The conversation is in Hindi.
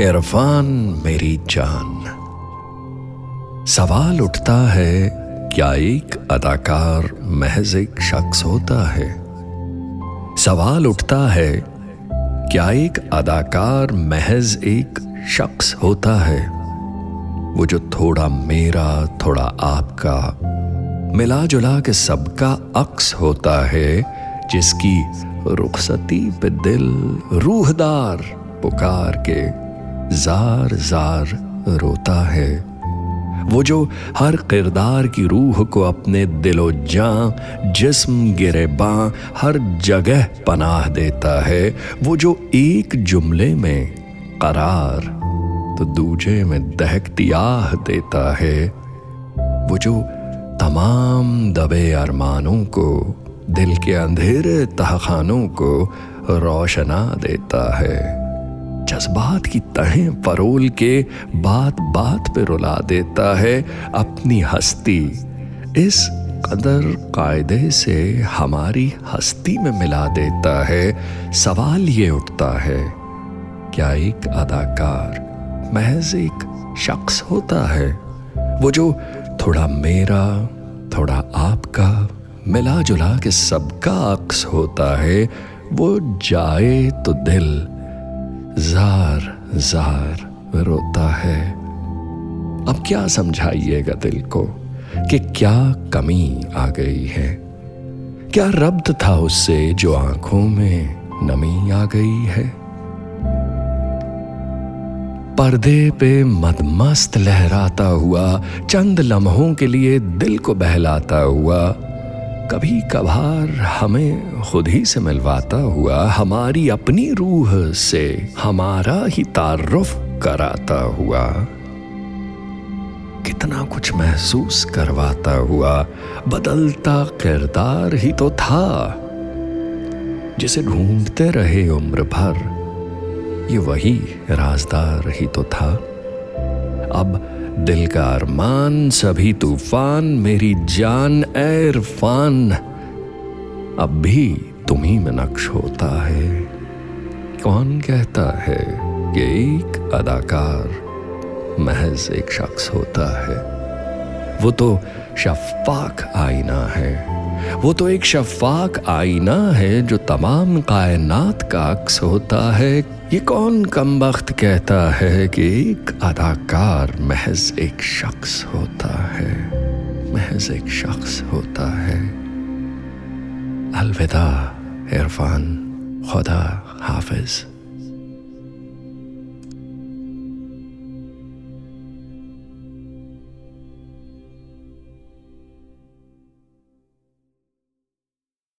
इरफान मेरी जान। सवाल उठता है, क्या एक अदाकार महज एक शख्स होता है? सवाल उठता है, क्या एक अदाकार महज एक शख्स होता है? वो जो थोड़ा मेरा, थोड़ा आपका मिला जुला के सबका अक्स होता है, जिसकी रुखसती पे दिल रूहदार पुकार के जार जार रोता है। वो जो हर किरदार की रूह को अपने दिलो जां, जिस्म गिरे बां, हर जगह पनाह देता है, वो जो एक जुमले में करार तो दूजे में दहकती आह देता है। वो जो तमाम दबे अरमानों को, दिल के अंधेरे तहखानों को रोशना देता है। जज्बात की तहें परोल के बात बात पे रुला देता है अपनी हस्ती। इस कदर कायदे से हमारी हस्ती में मिला देता है। सवाल ये उठता है, क्या एक अदाकार महज एक शख्स होता है? वो जो थोड़ा मेरा, थोड़ा आपका मिला जुला के सबका अक्स होता है, वो जाए तो दिल जार जार रोता है। अब क्या समझाइएगा दिल को कि क्या कमी आ गई है? क्या रब्त था उससे जो आँखों में नमी आ गई है? पर्दे पे मदमस्त लहराता हुआ, चंद लम्हों के लिए दिल को बहलाता हुआ कभी कभार हमें खुद ही से मिलवाता हुआ हमारी अपनी रूह से हमारा ही तारुफ कराता हुआ, कितना कुछ महसूस करवाता हुआ, बदलता किरदार ही तो था, जिसे ढूंढते रहे उम्र भर, ये वही राजदार ही तो था। अब दिल का अरमान, सभी तूफ़ान, मेरी जान एरफान अब भी तुम्ही में नक्श होता है। कौन कहता है कि एक अदाकार महज एक शख्स होता है? वो तो शफाक आईना है। वो तो एक शफाक आईना है जो तमाम कायनात का अक्स होता है। ये कौन कम वक्त कहता है कि एक अदाकार महज एक शख्स होता है? महज एक शख्स होता है। अलविदा, इरफान, खुदा हाफिज़।